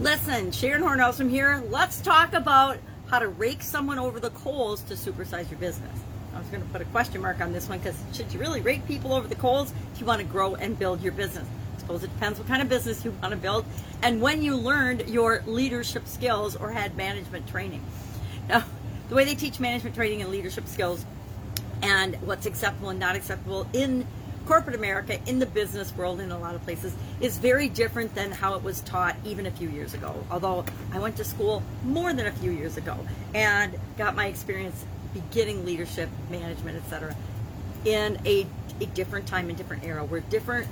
Listen, Sharon Hornelson here. Let's talk about how to rake someone over the coals to supersize your business. I was going to put a question mark on this one because should you really rake people over the coals if you want to grow and build your business? I suppose it depends what kind of business you want to build and when you learned your leadership skills or had management training. Now, the way they teach management training and leadership skills and what's acceptable and not acceptable in corporate America, in the business world, in a lot of places, is very different than how it was taught even a few years ago. Although I went to school more than a few years ago and got my experience beginning leadership, management, etc., in a, a different time and different era where different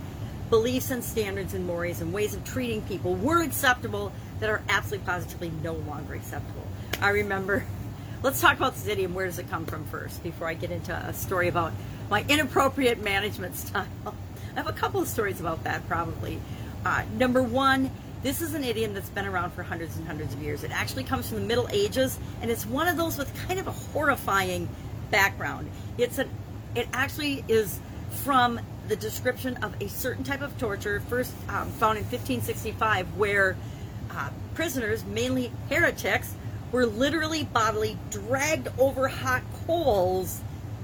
beliefs and standards and mores and ways of treating people were acceptable that are absolutely positively no longer acceptable. I remember, let's talk about the idiom. where does it come from first before I get into a story about my inappropriate management style. I have a couple of stories about that probably. Uh, number one, this is an idiom that's been around for hundreds and hundreds of years. It actually comes from the Middle Ages, and it's one of those with kind of a horrifying background. It's an, it actually is from the description of a certain type of torture, first um, found in 1565, where uh, prisoners, mainly heretics, were literally bodily dragged over hot coals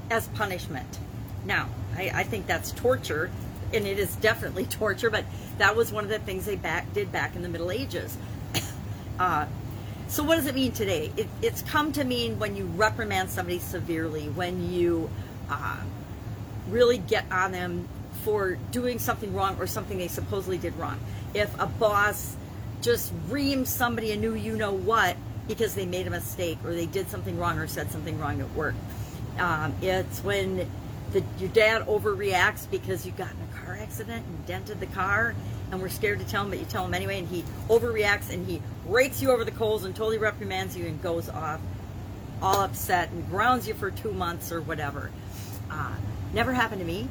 as punishment. Now, I, I think that's torture, and it is definitely torture, but that was one of the things they back, did back in the Middle Ages. uh, so, what does it mean today? It, it's come to mean when you reprimand somebody severely, when you uh, really get on them for doing something wrong or something they supposedly did wrong. If a boss just reams somebody a new you know what because they made a mistake or they did something wrong or said something wrong at work. Um, it's when the, your dad overreacts because you got in a car accident and dented the car and we're scared to tell him, but you tell him anyway, and he overreacts and he rakes you over the coals and totally reprimands you and goes off all upset and grounds you for two months or whatever. Uh, never happened to me.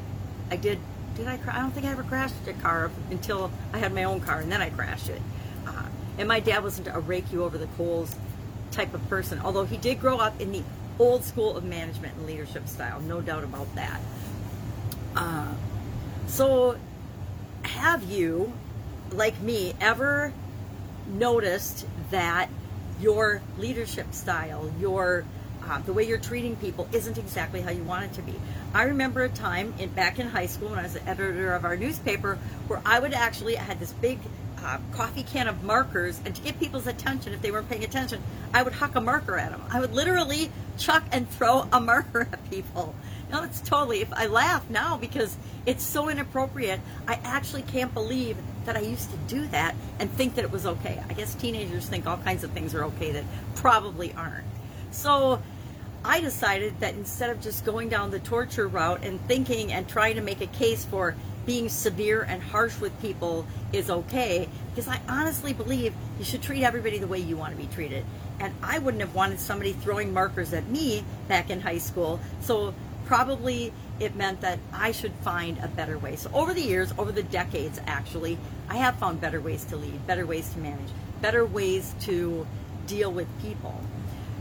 I did. Did I? I don't think I ever crashed a car until I had my own car, and then I crashed it. Uh, and my dad wasn't a rake you over the coals type of person, although he did grow up in the old school of management and leadership style, no doubt about that. Uh, so, have you, like me, ever noticed that your leadership style, your uh, the way you're treating people isn't exactly how you want it to be. I remember a time in back in high school when I was the editor of our newspaper where I would actually I had this big uh, coffee can of markers, and to get people's attention if they weren't paying attention, I would huck a marker at them. I would literally chuck and throw a marker at people. Now it's totally. If I laugh now because it's so inappropriate, I actually can't believe that I used to do that and think that it was okay. I guess teenagers think all kinds of things are okay that probably aren't. So I decided that instead of just going down the torture route and thinking and trying to make a case for being severe and harsh with people is okay, because I honestly believe you should treat everybody the way you want to be treated. And I wouldn't have wanted somebody throwing markers at me back in high school. So probably it meant that I should find a better way. So over the years, over the decades actually, I have found better ways to lead, better ways to manage, better ways to deal with people.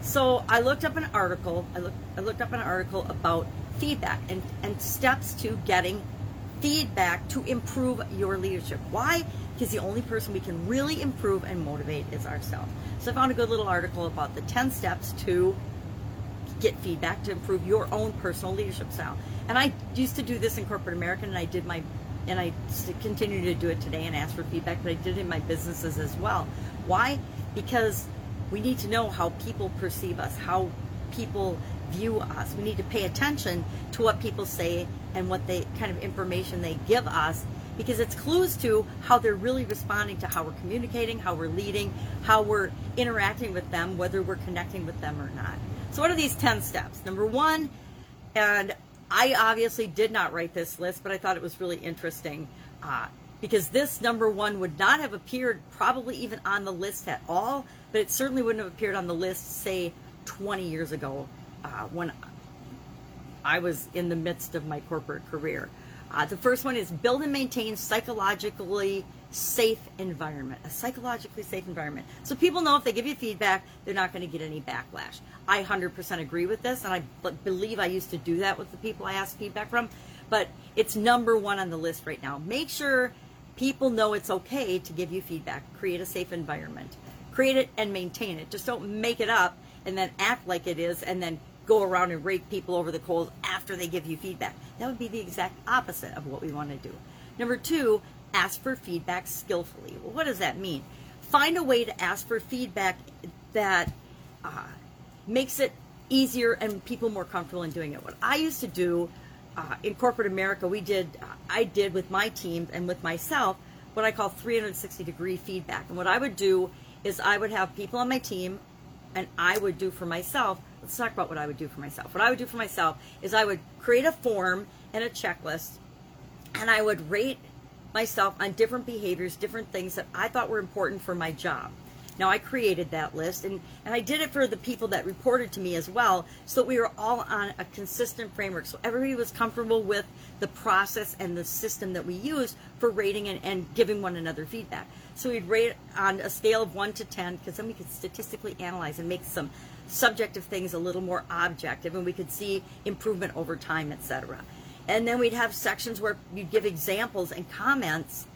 So I looked up an article. I looked, I looked up an article about feedback and, and steps to getting feedback to improve your leadership. Why? Because the only person we can really improve and motivate is ourselves. So I found a good little article about the 10 steps to get feedback to improve your own personal leadership style. And I used to do this in corporate America and I did my and I continue to do it today and ask for feedback, but I did it in my businesses as well. Why? Because we need to know how people perceive us, how people view us. We need to pay attention to what people say and what they kind of information they give us because it's clues to how they're really responding to how we're communicating, how we're leading, how we're interacting with them, whether we're connecting with them or not. So, what are these 10 steps? Number one, and I obviously did not write this list, but I thought it was really interesting. Uh, because this number one would not have appeared probably even on the list at all, but it certainly wouldn't have appeared on the list, say, 20 years ago uh, when I was in the midst of my corporate career. Uh, the first one is build and maintain psychologically safe environment, a psychologically safe environment. So people know if they give you feedback, they're not going to get any backlash. I 100% agree with this, and I believe I used to do that with the people I asked feedback from. But it's number one on the list right now. Make sure People know it's okay to give you feedback. Create a safe environment. Create it and maintain it. Just don't make it up and then act like it is and then go around and rake people over the coals after they give you feedback. That would be the exact opposite of what we want to do. Number two, ask for feedback skillfully. Well, what does that mean? Find a way to ask for feedback that uh, makes it easier and people more comfortable in doing it. What I used to do uh, in corporate America, we did, uh, I did with my team and with myself what I call 360 degree feedback. And what I would do is I would have people on my team and I would do for myself. Let's talk about what I would do for myself. What I would do for myself is I would create a form and a checklist and I would rate myself on different behaviors, different things that I thought were important for my job. Now I created that list and, and I did it for the people that reported to me as well so that we were all on a consistent framework. So everybody was comfortable with the process and the system that we use for rating and, and giving one another feedback. So we'd rate on a scale of one to 10 because then we could statistically analyze and make some subjective things a little more objective and we could see improvement over time, etc. And then we'd have sections where you'd give examples and comments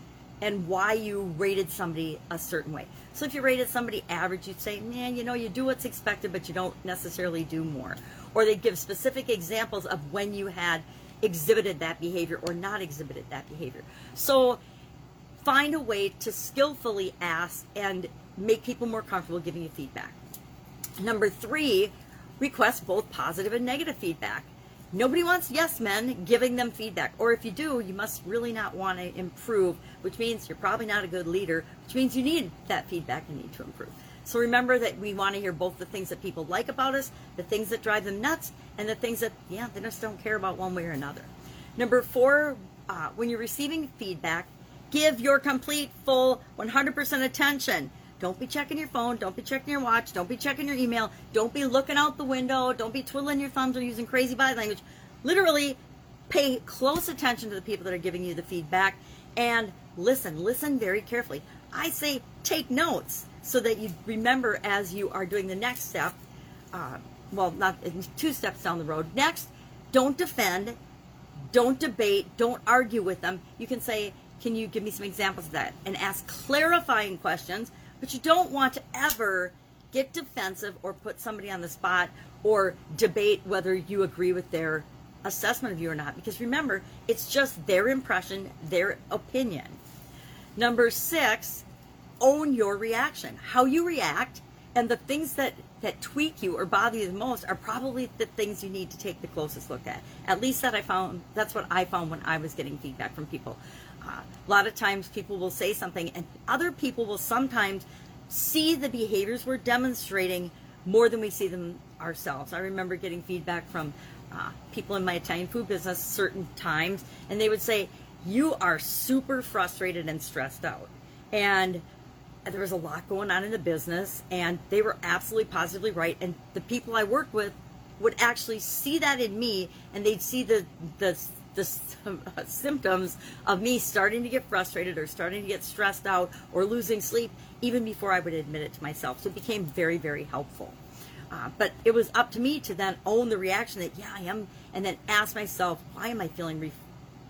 and why you rated somebody a certain way. So if you rated somebody average, you'd say, man, you know, you do what's expected, but you don't necessarily do more. Or they'd give specific examples of when you had exhibited that behavior or not exhibited that behavior. So find a way to skillfully ask and make people more comfortable giving you feedback. Number three, request both positive and negative feedback. Nobody wants yes men giving them feedback. Or if you do, you must really not want to improve, which means you're probably not a good leader, which means you need that feedback and need to improve. So remember that we want to hear both the things that people like about us, the things that drive them nuts, and the things that, yeah, they just don't care about one way or another. Number four, uh, when you're receiving feedback, give your complete, full, 100% attention. Don't be checking your phone. Don't be checking your watch. Don't be checking your email. Don't be looking out the window. Don't be twiddling your thumbs or using crazy body language. Literally, pay close attention to the people that are giving you the feedback and listen. Listen very carefully. I say take notes so that you remember as you are doing the next step. Uh, well, not two steps down the road. Next, don't defend, don't debate, don't argue with them. You can say, Can you give me some examples of that? And ask clarifying questions but you don't want to ever get defensive or put somebody on the spot or debate whether you agree with their assessment of you or not. Because remember, it's just their impression, their opinion. Number six, own your reaction. How you react and the things that, that tweak you or bother you the most are probably the things you need to take the closest look at. At least that I found, that's what I found when I was getting feedback from people. A lot of times people will say something and other people will sometimes see the behaviors we're demonstrating more than we see them ourselves. I remember getting feedback from uh, people in my Italian food business certain times, and they would say, You are super frustrated and stressed out. And there was a lot going on in the business, and they were absolutely positively right. And the people I work with would actually see that in me, and they'd see the the the symptoms of me starting to get frustrated or starting to get stressed out or losing sleep even before I would admit it to myself. So it became very, very helpful. Uh, but it was up to me to then own the reaction that, yeah, I am, and then ask myself, why am I feeling re-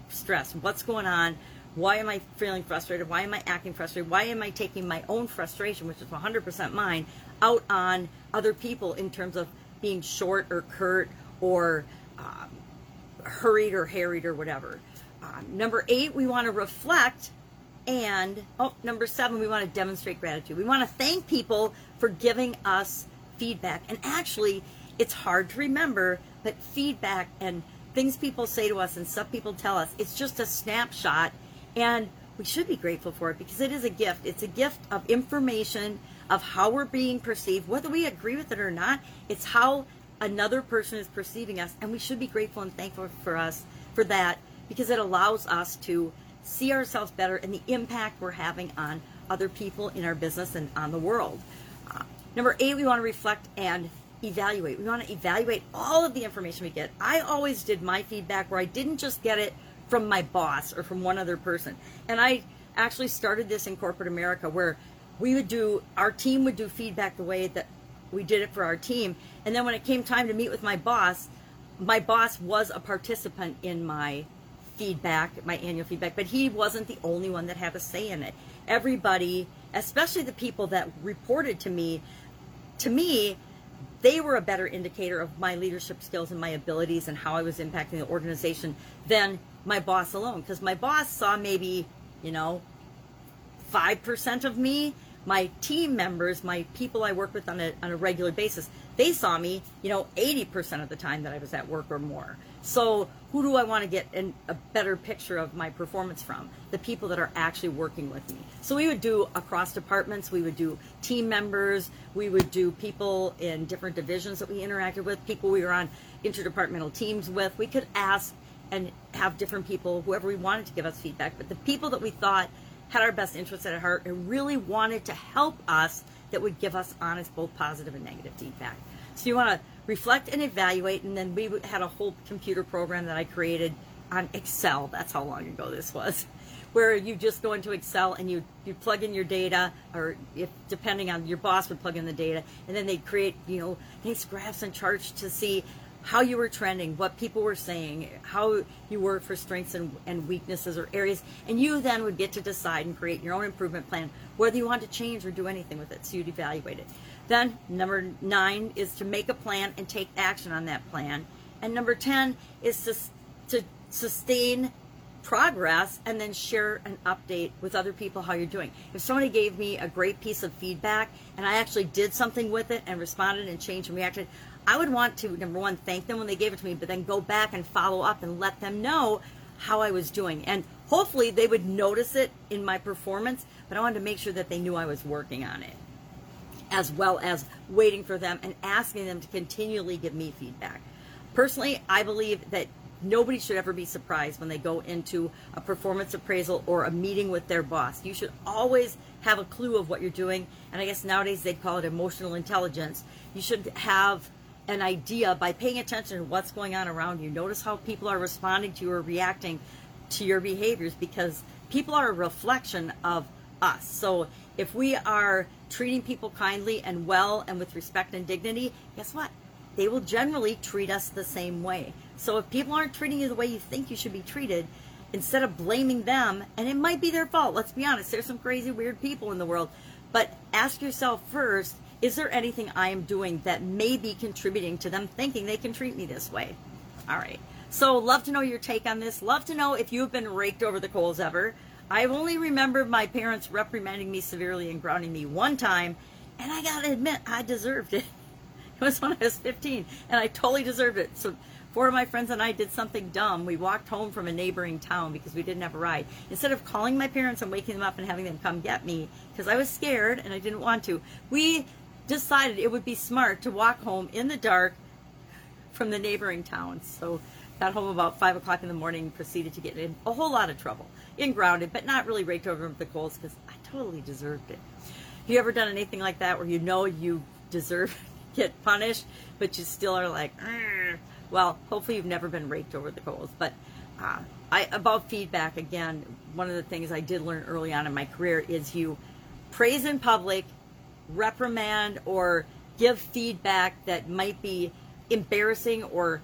stressed? What's going on? Why am I feeling frustrated? Why am I acting frustrated? Why am I taking my own frustration, which is 100% mine, out on other people in terms of being short or curt or um, hurried or harried or whatever. Um, number eight, we want to reflect. And, oh, number seven, we want to demonstrate gratitude. We want to thank people for giving us feedback. And actually, it's hard to remember, but feedback and things people say to us and stuff people tell us, it's just a snapshot. And we should be grateful for it because it is a gift. It's a gift of information of how we're being perceived, whether we agree with it or not. It's how another person is perceiving us and we should be grateful and thankful for us for that because it allows us to see ourselves better and the impact we're having on other people in our business and on the world. Uh, number eight we want to reflect and evaluate. We want to evaluate all of the information we get. I always did my feedback where i didn't just get it from my boss or from one other person. And i actually started this in corporate america where we would do our team would do feedback the way that we did it for our team. And then when it came time to meet with my boss, my boss was a participant in my feedback, my annual feedback, but he wasn't the only one that had a say in it. Everybody, especially the people that reported to me, to me, they were a better indicator of my leadership skills and my abilities and how I was impacting the organization than my boss alone. Because my boss saw maybe, you know, 5% of me. My team members, my people I work with on a, on a regular basis, they saw me, you know, 80% of the time that I was at work or more. So who do I want to get in a better picture of my performance from? The people that are actually working with me. So we would do across departments, we would do team members, we would do people in different divisions that we interacted with, people we were on interdepartmental teams with. We could ask and have different people, whoever we wanted to give us feedback, but the people that we thought had our best interests at heart and really wanted to help us that would give us honest, both positive and negative feedback. So you want to reflect and evaluate, and then we had a whole computer program that I created on Excel. That's how long ago this was. Where you just go into Excel and you, you plug in your data, or if depending on your boss would plug in the data, and then they'd create you know nice graphs and charts to see how you were trending, what people were saying, how you were for strengths and, and, weaknesses or areas, and you then would get to decide and create your own improvement plan, whether you want to change or do anything with it. So you'd evaluate it. Then number nine is to make a plan and take action on that plan. And number 10 is to, to sustain progress and then share an update with other people how you're doing. If somebody gave me a great piece of feedback and I actually did something with it and responded and changed and reacted, I would want to, number one, thank them when they gave it to me, but then go back and follow up and let them know how I was doing. And hopefully they would notice it in my performance, but I wanted to make sure that they knew I was working on it as well as waiting for them and asking them to continually give me feedback. Personally, I believe that nobody should ever be surprised when they go into a performance appraisal or a meeting with their boss. You should always have a clue of what you're doing, and I guess nowadays they'd call it emotional intelligence. You should have an idea by paying attention to what's going on around you. Notice how people are responding to you or reacting to your behaviors because people are a reflection of us. So if we are treating people kindly and well and with respect and dignity, guess what? They will generally treat us the same way. So if people aren't treating you the way you think you should be treated, instead of blaming them, and it might be their fault, let's be honest, there's some crazy, weird people in the world, but ask yourself first, is there anything I am doing that may be contributing to them thinking they can treat me this way? All right. So, love to know your take on this. Love to know if you've been raked over the coals ever. I've only remembered my parents reprimanding me severely and grounding me one time, and I gotta admit, I deserved it. It was when I was 15, and I totally deserved it. So, four of my friends and I did something dumb. We walked home from a neighboring town because we didn't have a ride. Instead of calling my parents and waking them up and having them come get me, because I was scared and I didn't want to, we decided it would be smart to walk home in the dark from the neighboring towns. So, got home about five o'clock in the morning, proceeded to get in a whole lot of trouble in grounded, but not really raked over the coals because I totally deserved it. Have you ever done anything like that where you know you deserve get punished, but you still are like, Argh. well, hopefully you've never been raked over the coals. But uh, I about feedback again. One of the things I did learn early on in my career is you praise in public, reprimand, or give feedback that might be embarrassing or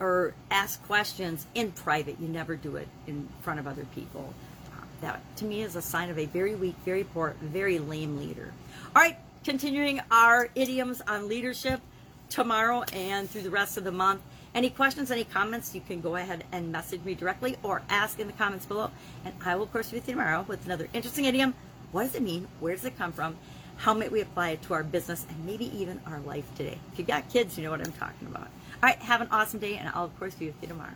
or ask questions in private. You never do it in front of other people. That to me is a sign of a very weak, very poor, very lame leader. All right, continuing our idioms on leadership tomorrow and through the rest of the month. Any questions, any comments, you can go ahead and message me directly or ask in the comments below. And I will, of course, be tomorrow with another interesting idiom. What does it mean? Where does it come from? How might we apply it to our business and maybe even our life today? If you've got kids, you know what I'm talking about. All right, have an awesome day, and I'll, of course, be with you tomorrow.